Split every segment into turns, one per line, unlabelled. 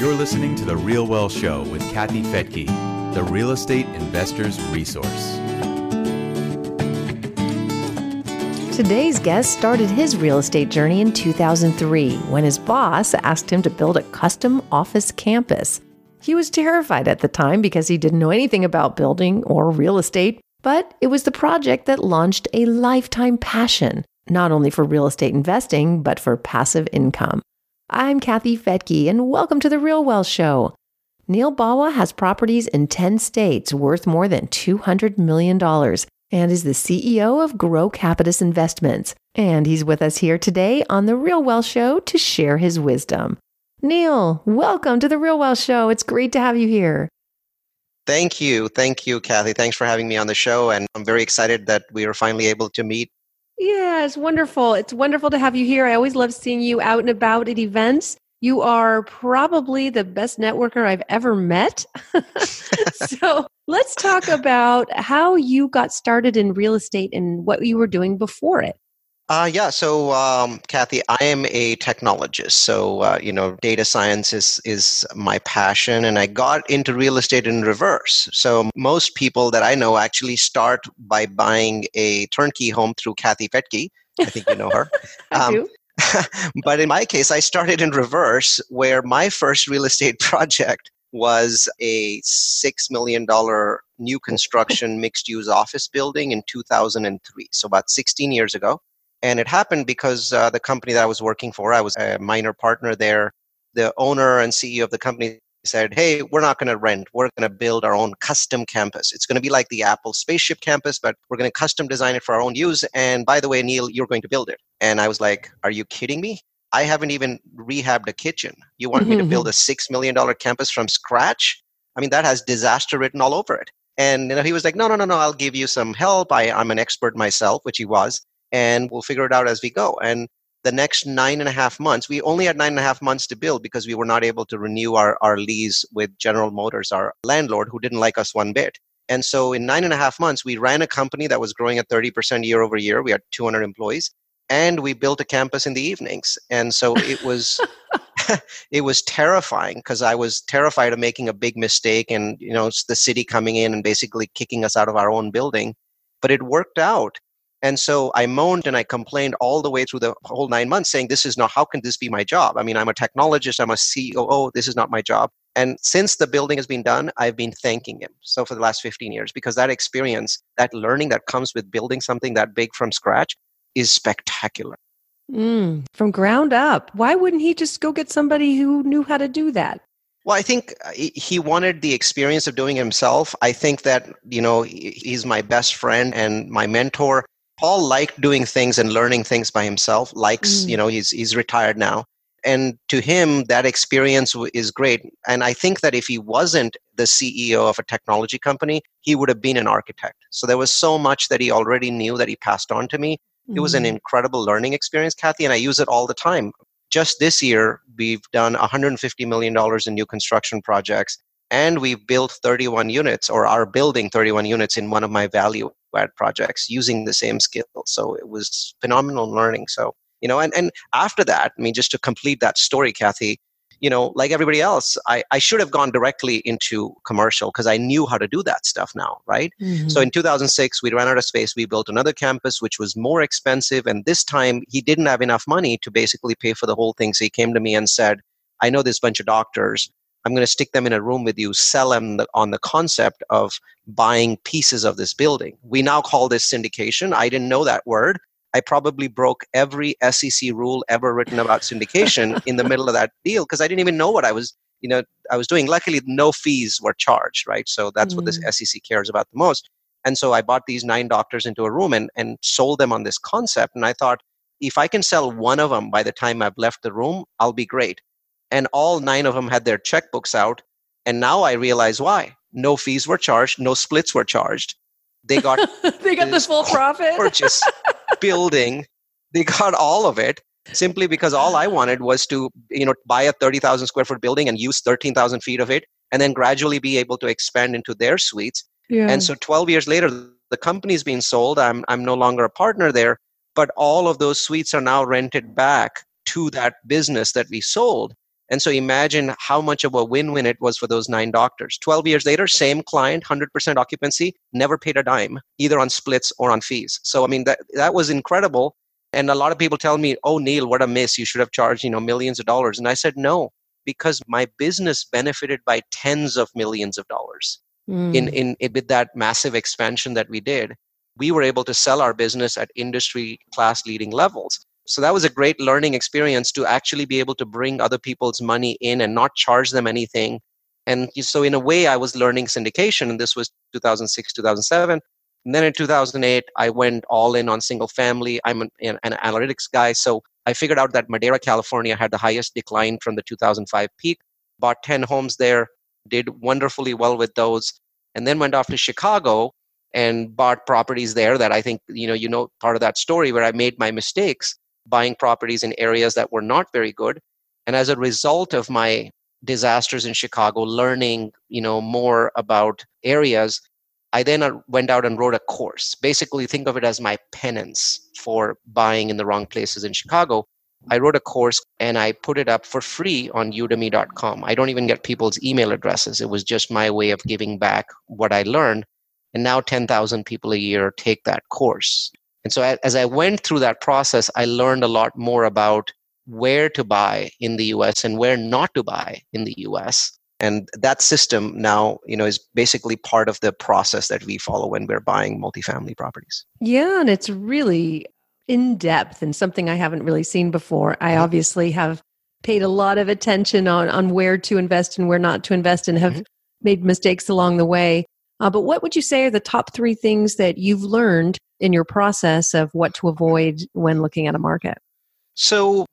You're listening to The Real Wealth Show with Kathy Fettke, the real estate investor's resource.
Today's guest started his real estate journey in 2003 when his boss asked him to build a custom office campus. He was terrified at the time because he didn't know anything about building or real estate, but it was the project that launched a lifetime passion, not only for real estate investing, but for passive income. I'm Kathy Fettke, and welcome to The Real Wealth Show. Neil Bawa has properties in 10 states worth more than $200 million and is the CEO of Grocapitus Investments. And he's with us here today on The Real Wealth Show to share his wisdom. Neil, welcome to The Real Wealth Show. It's great to have you here.
Thank you. Thank you, Kathy. Thanks for having me on the show. And I'm very excited that we are finally able to meet.
Yeah, it's wonderful. It's wonderful to have you here. I always love seeing you out and about at events. You are probably the best networker I've ever met. so let's talk about how you got started in real estate and what you were doing before it.
Uh, yeah, so um, Kathy, I am a technologist. So uh, you know, data science is is my passion, and I got into real estate in reverse. So most people that I know actually start by buying a turnkey home through Kathy Fettke. I think you know her.
I um, do.
but in my case, I started in reverse, where my first real estate project was a $6 million new construction mixed use office building in 2003. So, about 16 years ago. And it happened because uh, the company that I was working for, I was a minor partner there. The owner and CEO of the company said, Hey, we're not going to rent. We're going to build our own custom campus. It's going to be like the Apple spaceship campus, but we're going to custom design it for our own use. And by the way, Neil, you're going to build it. And I was like, Are you kidding me? I haven't even rehabbed a kitchen. You want me to build a $6 million campus from scratch? I mean, that has disaster written all over it. And you know, he was like, No, no, no, no, I'll give you some help. I, I'm an expert myself, which he was and we'll figure it out as we go. And the next nine and a half months, we only had nine and a half months to build because we were not able to renew our, our lease with General Motors, our landlord, who didn't like us one bit. And so in nine and a half months, we ran a company that was growing at 30% year over year. We had 200 employees and we built a campus in the evenings. And so it was, it was terrifying because I was terrified of making a big mistake and, you know, the city coming in and basically kicking us out of our own building. But it worked out. And so I moaned and I complained all the way through the whole nine months, saying, This is not, how can this be my job? I mean, I'm a technologist, I'm a COO, this is not my job. And since the building has been done, I've been thanking him. So for the last 15 years, because that experience, that learning that comes with building something that big from scratch is spectacular.
Mm, from ground up. Why wouldn't he just go get somebody who knew how to do that?
Well, I think uh, he wanted the experience of doing it himself. I think that, you know, he's my best friend and my mentor. Paul liked doing things and learning things by himself. Likes, mm. you know, he's he's retired now, and to him that experience is great. And I think that if he wasn't the CEO of a technology company, he would have been an architect. So there was so much that he already knew that he passed on to me. Mm. It was an mm. incredible learning experience, Kathy, and I use it all the time. Just this year, we've done 150 million dollars in new construction projects and we've built 31 units or are building 31 units in one of my value add projects using the same skills. So it was phenomenal learning. So you know and, and after that i mean just to complete that story kathy you know like everybody else i, I should have gone directly into commercial because i knew how to do that stuff now right? Mm-hmm. so in 2006 we ran out of space. We built another campus which was more expensive. And this time he didn't have enough money to basically pay for the whole thing. So he came to me and said i know this bunch of doctors I'm going to stick them in a room with you, sell them the, on the concept of buying pieces of this building. We now call this syndication. I didn't know that word. I probably broke every SEC rule ever written about syndication in the middle of that deal because I didn't even know what I was, you know, I was doing. Luckily, no fees were charged, right? So that's mm. what this mm. SEC cares about the most. And so I bought these nine doctors into a room and, and sold them on this concept. And I thought, if I can sell one of them by the time I've left the room, I'll be great and all nine of them had their checkbooks out. And now I realize why. No fees were charged, no splits were charged. They got
they got the full profit
purchase building. They got all of it simply because all I wanted was to you know buy a thirty thousand square foot building and use thirteen thousand feet of it, and then gradually be able to expand into their suites. Yeah. And so twelve years later, the company's being sold. I'm I'm no longer a partner there, but all of those suites are now rented back to that business that we sold And so imagine how much of a win win it was for those nine doctors. 12 years later, same client, 100% occupancy, never paid a dime, either on splits or on fees. So, I mean, that, that was incredible. And a lot of people tell me, oh, Neil, what a miss. You should have charged, you know, millions of dollars. And I said, no, because my business benefited by tens of millions of dollars mm. in, in, in with that massive expansion that we did. We were able to sell our business at industry class leading levels so that was a great learning experience to actually be able to bring other people's money in and not charge them anything. And so in a way i was learning syndication and this was 2006 2007 and then in 2008 i went all in on single family. I'm an, an analytics guy. So i figured out that madera california had the highest decline from the 2005 peak. Bought 10 homes there did wonderfully well with those and then went off to chicago and bought properties there that i think you know you know part of that story where i made my mistakes buying properties in areas that were not very good. And as a result of my disasters in Chicago, learning, you know, more about areas, I then uh, went out and wrote a course. Basically, think of it as my penance for buying in the wrong places in Chicago. I wrote a course and I put it up for free on udemy.com. I don't even get people's email addresses. It was just my way of giving back what I learned. And now 10,000 people a year take that course. And so as I went through that process, I learned a lot more about where to buy in the US and where not to buy in the US. And that system now, you know, is basically part of the process that we follow when we're buying multifamily properties.
Yeah, and it's really in depth and something I haven't really seen before. I mm-hmm. obviously have paid a lot of attention on on where to invest and where not to invest and have mm-hmm. made mistakes along the way. Uh, but what would you say are the top three things that you've learned in your process of what to avoid when looking at a market?
So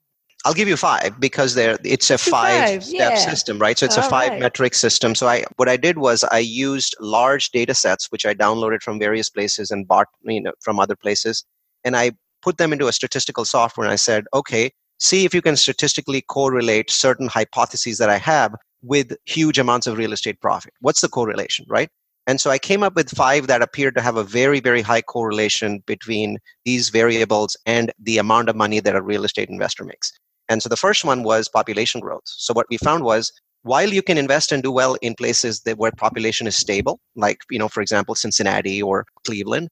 I'll give you five because there it's a five, five step yeah. system, right? So it's All a five right. metric system. So I what I did was I used large data sets which I downloaded from various places and bought you know from other places and I put them into a statistical software and I said, okay, see if you can statistically correlate certain hypotheses that I have with huge amounts of real estate profit. What's the correlation, right? And so I came up with five that appeared to have a very, very high correlation between these variables and the amount of money that a real estate investor makes. And so the first one was population growth. So what we found was while you can invest and do well in places that where population is stable, like you know, for example, Cincinnati or Cleveland,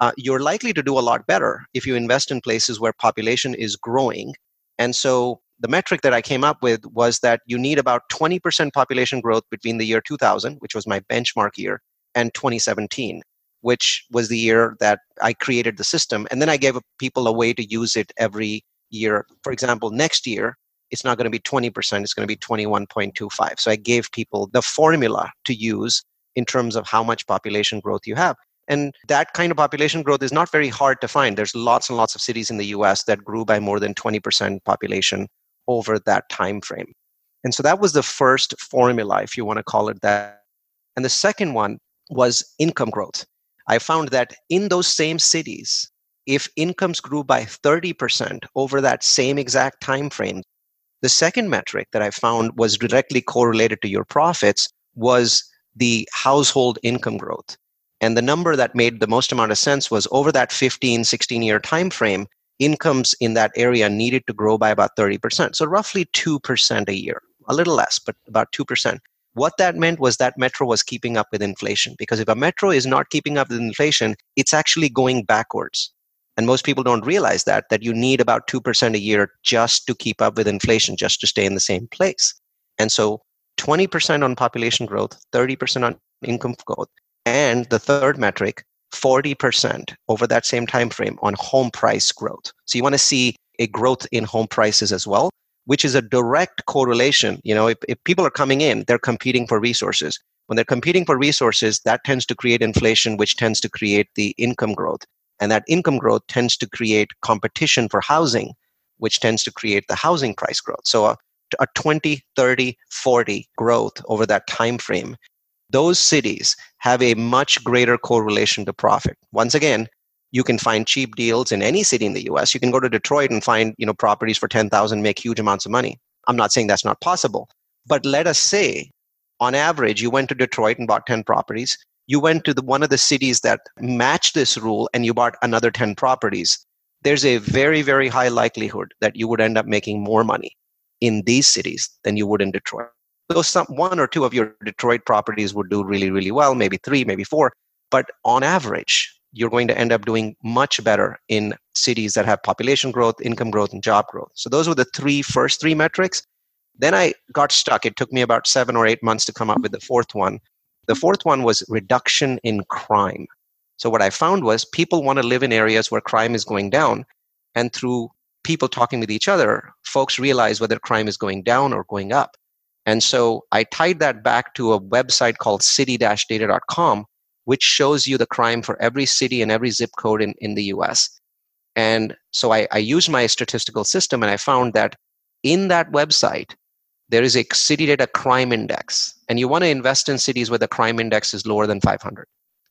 uh, you're likely to do a lot better if you invest in places where population is growing. And so the metric that I came up with was that you need about 20% population growth between the year 2000, which was my benchmark year, and 2017 which was the year that I created the system. And then I gave people a way to use it every year. For example, next year, it's not going to be 20%, it's going to be 21.25. So I gave people the formula to use in terms of how much population growth you have. And that kind of population growth is not very hard to find. There's lots and lots of cities in the US that grew by more than 20% population over that time frame. And so that was the first formula, if you want to call it that. And the second one was income growth. I found that in those same cities, if incomes grew by 30% over that same exact time frame, the second metric that I found was directly correlated to your profits was the household income growth. And the number that made the most amount of sense was over that 15, 16 year time frame, incomes in that area needed to grow by about 30%. So roughly 2% a year, a little less, but about 2%. What that meant was that metro was keeping up with inflation. Because if a metro is not keeping up with inflation, it's actually going backwards. And most people don't realize that, that you need about 2% a year just to keep up with inflation, just to stay in the same place. And so 20% on population growth, 30% on income growth, and the third metric, 40% over that same time frame on home price growth. So you want to see a growth in home prices as well which is a direct correlation. You know, if, if people are coming in, they're competing for resources. When they're competing for resources, that tends to create inflation, which tends to create the income growth. And that income growth tends to create competition for housing, which tends to create the housing price growth. So a, a 20, 30, 40 growth over that time frame, those cities have a much greater correlation to profit. Once again, you can find cheap deals in any city in the US. You can go to Detroit and find, you know, properties for 10,000 make huge amounts of money. I'm not saying that's not possible, but let us say on average you went to Detroit and bought 10 properties. You went to the, one of the cities that match this rule and you bought another 10 properties. There's a very very high likelihood that you would end up making more money in these cities than you would in Detroit. So some one or two of your Detroit properties would do really, really well, maybe three, maybe four. But on average, you're going to end up doing much better in cities that have population growth, income growth, and job growth. So those were the three first three metrics. Then I got stuck. It took me about seven or eight months to come up with the fourth one. The fourth one was reduction in crime. So what I found was people want to live in areas where crime is going down. And through people talking with each other, folks realize whether crime is going down or going up. And so I tied that back to a website called city-data.com, which shows you the crime for every city and every zip code in, in the US. And so I, I used my statistical system and I found that in that website, there is a city data crime index. And you want to invest in cities where the crime index is lower than 500.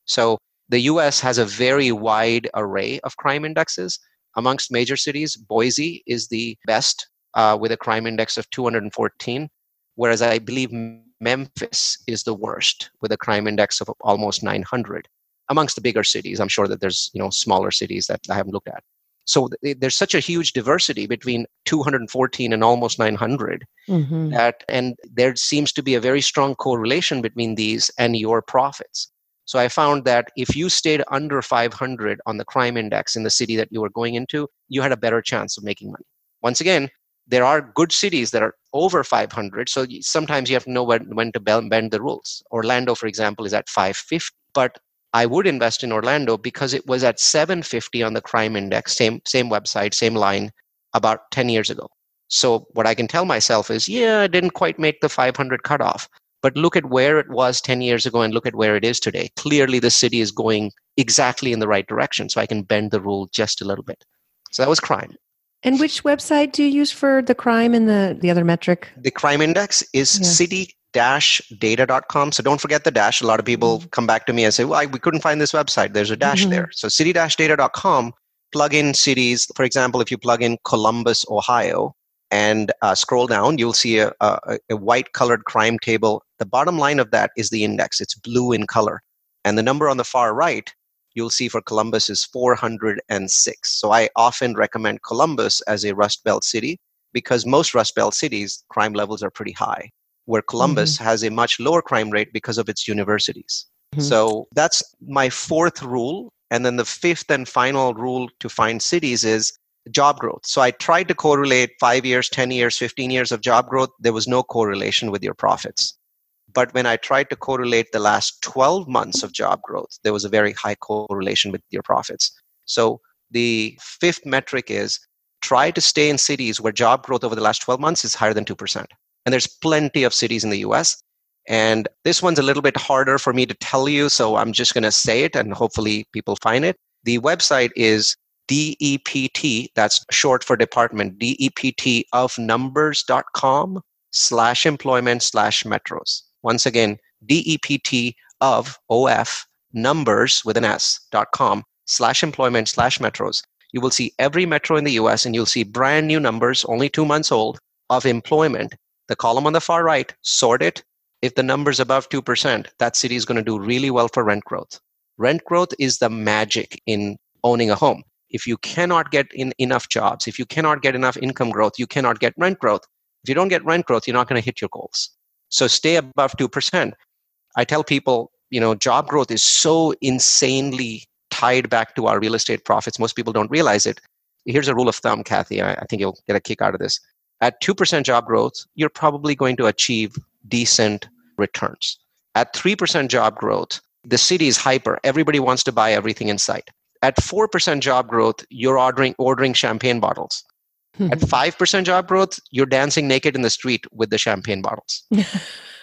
So the US has a very wide array of crime indexes. Amongst major cities, Boise is the best uh, with a crime index of 214, whereas I believe Memphis is the worst with a crime index of almost 900 amongst the bigger cities. I'm sure that there's you know smaller cities that I haven't looked at. So th- there's such a huge diversity between 214 and almost 900 mm-hmm. that, and there seems to be a very strong correlation between these and your profits. So I found that if you stayed under 500 on the crime index in the city that you were going into, you had a better chance of making money. Once again, there are good cities that are over 500 so sometimes you have to know when, when to bend the rules. Orlando for example is at 550 but i would invest in orlando because it was at 750 on the crime index same same website same line about 10 years ago. So what i can tell myself is yeah i didn't quite make the 500 cutoff but look at where it was 10 years ago and look at where it is today. Clearly the city is going exactly in the right direction so i can bend the rule just a little bit. So that was crime
and which website do you use for the crime and the, the other metric?
The crime index is yeah. city data.com. So don't forget the dash. A lot of people mm-hmm. come back to me and say, well, we couldn't find this website. There's a dash mm-hmm. there. So city data.com, plug in cities. For example, if you plug in Columbus, Ohio, and uh, scroll down, you'll see a, a, a white colored crime table. The bottom line of that is the index. It's blue in color. And the number on the far right you'll see for Columbus is 406. So I often recommend Columbus as a Rust Belt city because most Rust Belt cities, crime levels are pretty high, where Columbus mm-hmm. has a much lower crime rate because of its universities. Mm-hmm. So that's my fourth rule. And then the fifth and final rule to find cities is job growth. So I tried to correlate five years, 10 years, 15 years of job growth. There was no correlation with your profits. But when I tried to correlate the last 12 months of job growth, there was a very high correlation with your profits. So the fifth metric is try to stay in cities where job growth over the last 12 months is higher than 2%. And there's plenty of cities in the US. And this one's a little bit harder for me to tell you, so I'm just going to say it and hopefully people find it. The website is DEPT, that's short for department, DEPT of numbers.com slash employment slash metros. Once again, DEPT of OF numbers with an S dot com slash employment slash metros. You will see every metro in the US and you'll see brand new numbers, only two months old, of employment. The column on the far right, sort it. If the number's above 2%, that city is going to do really well for rent growth. Rent growth is the magic in owning a home. If you cannot get in enough jobs, if you cannot get enough income growth, you cannot get rent growth. If you don't get rent growth, you're not going to hit your goals. So stay above 2%. I tell people, you know, job growth is so insanely tied back to our real estate profits. Most people don't realize it. Here's a rule of thumb, Kathy. I, think you'll get a kick out of this. At 2% job growth, you're probably going to achieve decent returns. At 3% job growth, the city is hyper. Everybody wants to buy everything in sight. At 4% job growth, you're ordering, ordering champagne bottles. At hmm. 5% job growth, you're dancing naked in the street with the champagne bottles.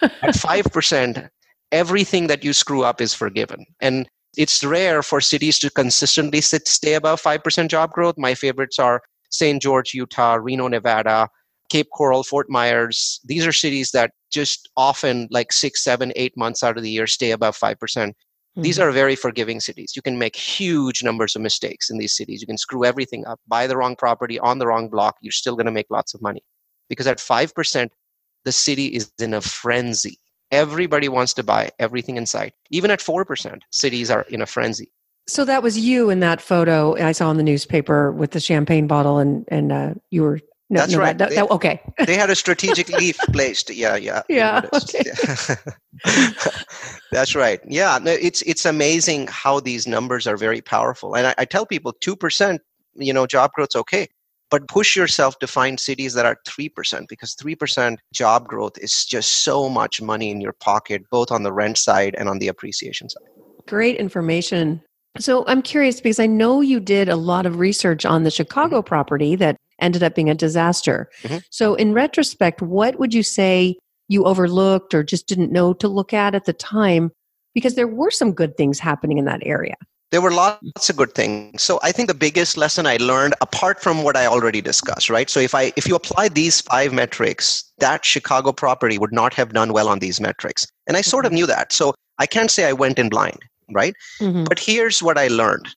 At 5%, everything that you screw up is forgiven. And it's rare for cities to consistently sit, stay above 5% job growth. My favorites are St. George, Utah, Reno, Nevada, Cape Coral, Fort Myers. These are cities that just often, like six, seven, eight months out of the year, stay above 5%. Mm-hmm. These are very forgiving cities. You can make huge numbers of mistakes in these cities. You can screw everything up, buy the wrong property on the wrong block. You're still going to make lots of money. Because at 5%, the city is in a frenzy. Everybody wants to buy everything in sight. Even at 4%, cities are in a frenzy.
So that was you in that photo I saw in the newspaper with the champagne bottle, and, and uh, you were No,
That's
no,
right.
that-
They-
okay.
they had a strategic leaf placed. Yeah, yeah.
Yeah,
noticed. Yeah. That's right. Yeah, no, it's it's amazing how these numbers are very powerful. And I, I tell people two percent, you know, job growth's okay, but push yourself to find cities that are three percent because three percent job growth is just so much money in your pocket, both on the rent side and on the appreciation side.
Great information. So I'm curious because I know you did a lot of research on the Chicago property that ended up being a disaster.
Mhm.
So, in retrospect, what would you say you overlooked or just didn't know to look at at the time? Because there were some good things happening in that area.
there were lots of good things. So i think the biggest lesson i learned apart from what i already discussed right? So if i if you apply these five metrics that chicago property would not have done well on these metrics. And i sort of knew that. So i can't say i went in blind right?
Mhm.
but here's what i learned.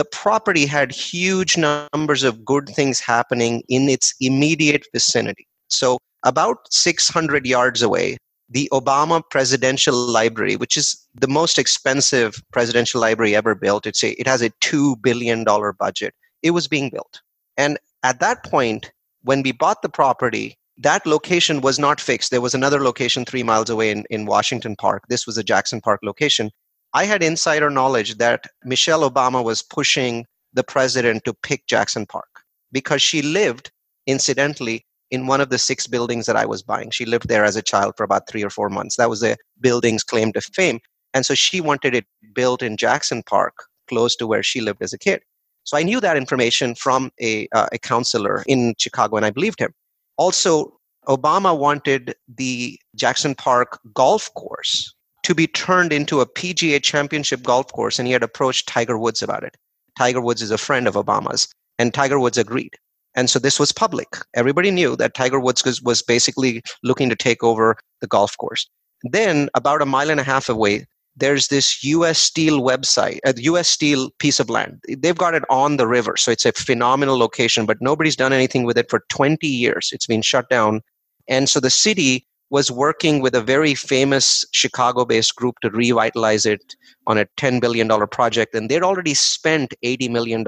The property had huge numbers of good things happening in its immediate vicinity. So about 600 yards away the Obama Presidential Library, which is the most expensive presidential library ever built. It's a, it has a $2 billion budget. It was being built. And at that point, when we bought the property, that location was not fixed. There was another location three miles away in, in Washington Park. This was a Jackson Park location. I had insider knowledge that Michelle Obama was pushing the president to pick Jackson Park because she lived, incidentally, in one of the six buildings that I was buying. She lived there as a child for about three or four months. That was the building's claim to fame. And so she wanted it built in Jackson Park, close to where she lived as a kid. So I knew that information from a, uh, a counselor in Chicago, and I believed him. Also, Obama wanted the Jackson Park golf course to be turned into a PGA championship golf course, and he had approached Tiger Woods about it. Tiger Woods is a friend of Obama's, and Tiger Woods agreed. And so this was public. Everybody knew that Tiger Woods was, was basically looking to take over the golf course. Then, about a mile and a half away, there's this US Steel website, uh, a US Steel piece of land. They've got it on the river, so it's a phenomenal location, but nobody's done anything with it for 20 years. It's been shut down. And so the city was working with a very famous Chicago based group to revitalize it on a $10 billion project. And they'd already spent $80 million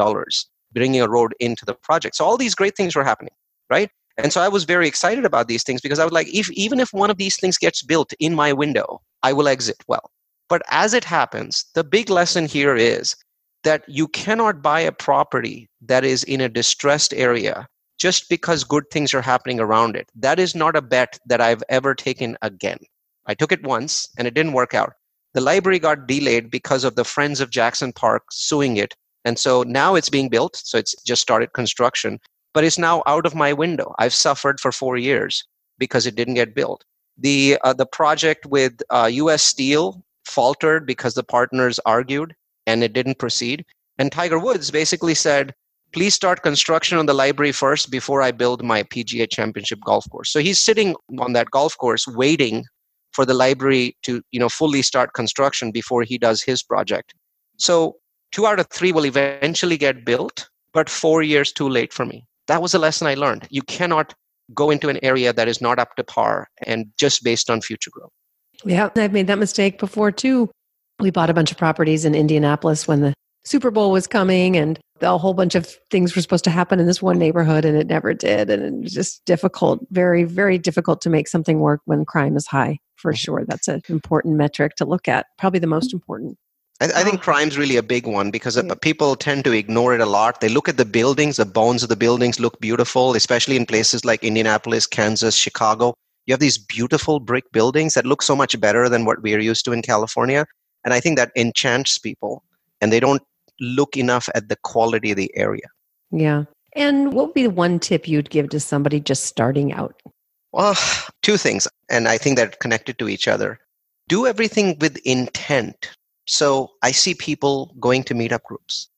bringing a road into the project. So all these great things were happening, right? And so I was very excited about these things because I was like, if even if one of these things gets built in my window, I will exit well. But as it happens, the big lesson here is that you cannot buy a property that is in a distressed area just because good things are happening around it. That is not a bet that I've ever taken again. I took it once and it didn't work out. The library got delayed because of the Friends of Jackson Park suing it. And so now it's being built. So it's just started construction, but it's now out of my window. I've suffered for four years because it didn't get built. The, uh, the project with uh, US Steel faltered because the partners argued and it didn't proceed. And Tiger Woods basically said, please start construction on the library first before I build my PGA championship golf course. So he's sitting on that golf course waiting for the library to, you know, fully start construction before he does his project. So two out of three will eventually get built, but four years too late for me. That was a lesson I learned. You cannot go into an area that is not up to par and just based on future growth.
Yeah, I've made that mistake before too. We bought a bunch of properties in Indianapolis when the Super Bowl was coming and a whole bunch of things were supposed to happen in this one neighborhood and it never did. And it was just difficult, very, very difficult to make something work when crime is high, for mm-hmm. sure. That's an important metric to look at, probably the most mm-hmm. important.
I, I think
Oh.
crime's really a big one because uh,
Yeah.
people tend to ignore it a lot. They look at the buildings, the bones of the buildings look beautiful, especially in places like Indianapolis, Kansas, Chicago. You have these beautiful brick buildings that look so much better than what we're used to in California. And I think that enchants people and they don't look enough at the quality of the area.
Yeah. And what would be the one tip you'd give to somebody just starting out?
Well, two things, and I think they're connected to each other. Do everything with intent. So I see people going to meetup groups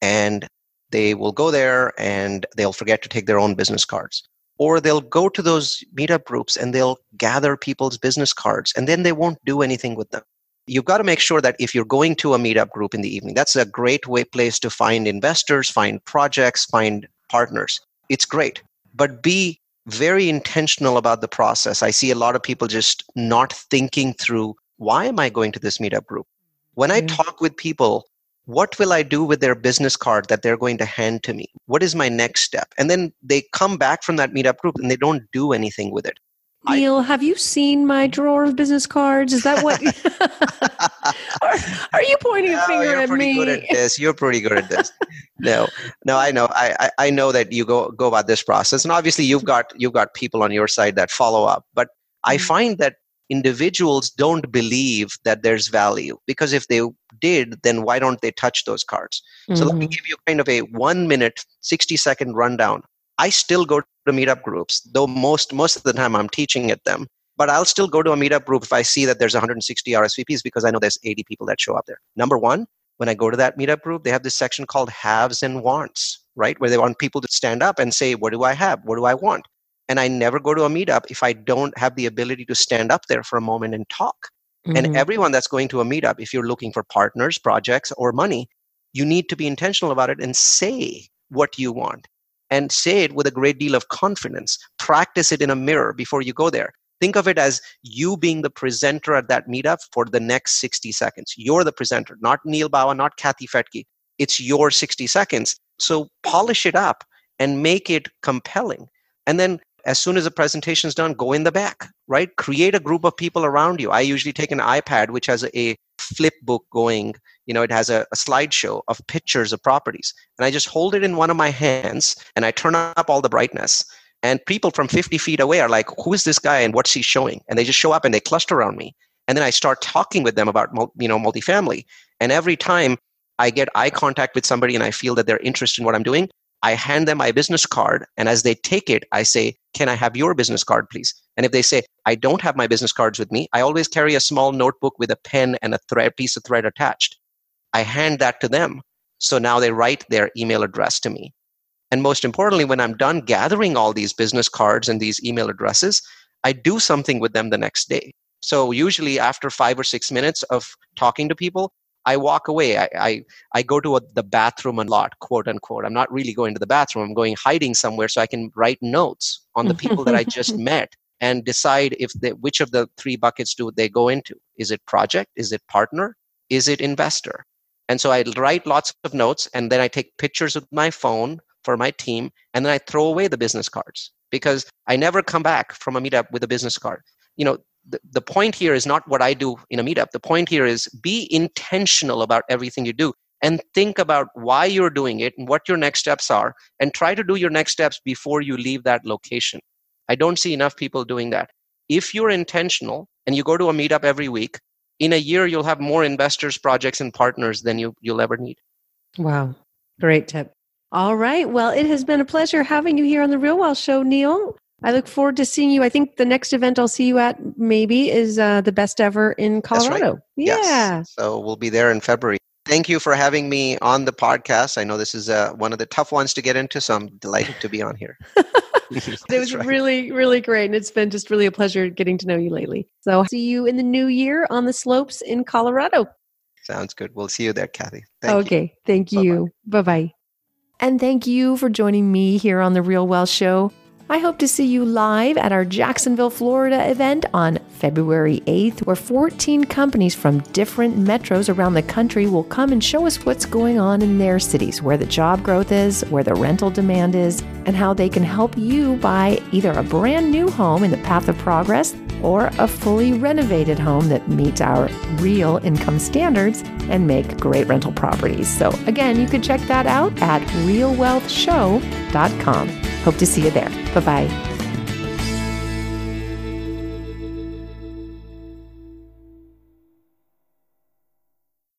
and they will go there and they'll forget to take their own business cards. Or they'll go to those meetup groups and they'll gather people's business cards and then they won't do anything with them. You've got to make sure that if you're going to a meetup group in the evening, that's a great way place to find investors, find projects, find partners. It's great. But be very intentional about the process. I see a lot of people just not thinking through why am I going to this meetup group? When I talk with people, what will I do with their business card that they're going to hand to me? What is my next step? And then they come back from that meetup group and they don't do anything with it.
Neil, I, have you seen my drawer of business cards? Is that what? are, are, you pointing a finger
you're
at
pretty
me?
Good at this. You're pretty good at this. no, no, I know. I, I know that you go go about this process, and obviously you've got you've got people on your side that follow up. But I mm-hmm. find that individuals don't believe that there's value because if they did, then why don't they touch those cards? Mm-hmm. So let me mm-hmm. give you kind of a one minute, 60 second rundown. I still go to meetup groups, though most most of the time I'm teaching at them. But I'll still go to a meetup group if I see that there's 160 RSVPs because I know there's 80 people that show up there. Number one, when I go to that meetup group, they have this section called haves and wants, right? Where they want people to stand up and say, What do I have? What do I want? And I never go to a meetup if I don't have the ability to stand up there for a moment and talk. Mm-hmm. And everyone that's going to a meetup, if you're looking for partners, projects, or money, you need to be intentional about it and say what you want and say it with a great deal of confidence. Practice it in a mirror before you go there. Think of it as you being the presenter at that meetup for the next 60 seconds. You're the presenter, not Neil Bawa, not Kathy Fettke. It's your 60 seconds. So polish it up and make it compelling. And then as soon as the presentation is done, go in the back, right? Create a group of people around you. I usually take an iPad, which has a flip book going, you know, it has a, a, slideshow of pictures of properties. And I just hold it in one of my hands and I turn up all the brightness. And people from 50 feet away are like, who is this guy and what's he showing? And they just show up and they cluster around me. And then I start talking with them about, you know, multifamily. And every time I get eye contact with somebody and I feel that they're interested in what I'm doing, I hand them my business card, and as they take it, I say, Can I have your business card, please? And if they say, I don't have my business cards with me, I always carry a small notebook with a pen and a thread, piece of thread attached. I hand that to them. So now they write their email address to me. And most importantly, when I'm done gathering all these business cards and these email addresses, I do something with them the next day. So usually after five or six minutes of talking to people, I walk away. I, I, I go to a, the bathroom a lot, quote unquote. I'm not really going to the bathroom. I'm going hiding somewhere so I can write notes on the people that I just met and decide if they, which of the three buckets do they go into. Is it project? Is it partner? Is it investor? And so I write lots of notes and then I take pictures with my phone for my team and then I throw away the business cards because I never come back from a meetup with a business card. You know, the, the point here is not what I do in a meetup. The point here is be intentional about everything you do and think about why you're doing it and what your next steps are and try to do your next steps before you leave that location. I don't see enough people doing that. If you're intentional and you go to a meetup every week, in a year you'll have more investors, projects, and partners than you, you'll ever need.
Wow. Great tip. All right. Well, it has been a pleasure having you here on the Real Wealth Show, Neil. I look forward to seeing you. I think the next event I'll see you at maybe is uh, the best ever in Colorado.
Right. Yeah. Yes. So we'll be there in February. Thank you for having me on the podcast. I know this is uh, one of the tough ones to get into, so I'm delighted to be on here.
it was right. really, really great. And it's been just really a pleasure getting to know you lately. So see you in the new year on the slopes in Colorado.
Sounds good. We'll see you there, Kathy. Thank
okay.
You.
Thank you. Bye bye. And thank you for joining me here on The Real Wealth Show. I hope to see you live at our Jacksonville, Florida event on February 8th, where 14 companies from different metros around the country will come and show us what's going on in their cities, where the job growth is, where the rental demand is, and how they can help you buy either a brand new home in the path of progress or a fully renovated home that meets our real income standards and make great rental properties. So, again, you can check that out at realwealthshow.com. Hope to see you there. Bye bye.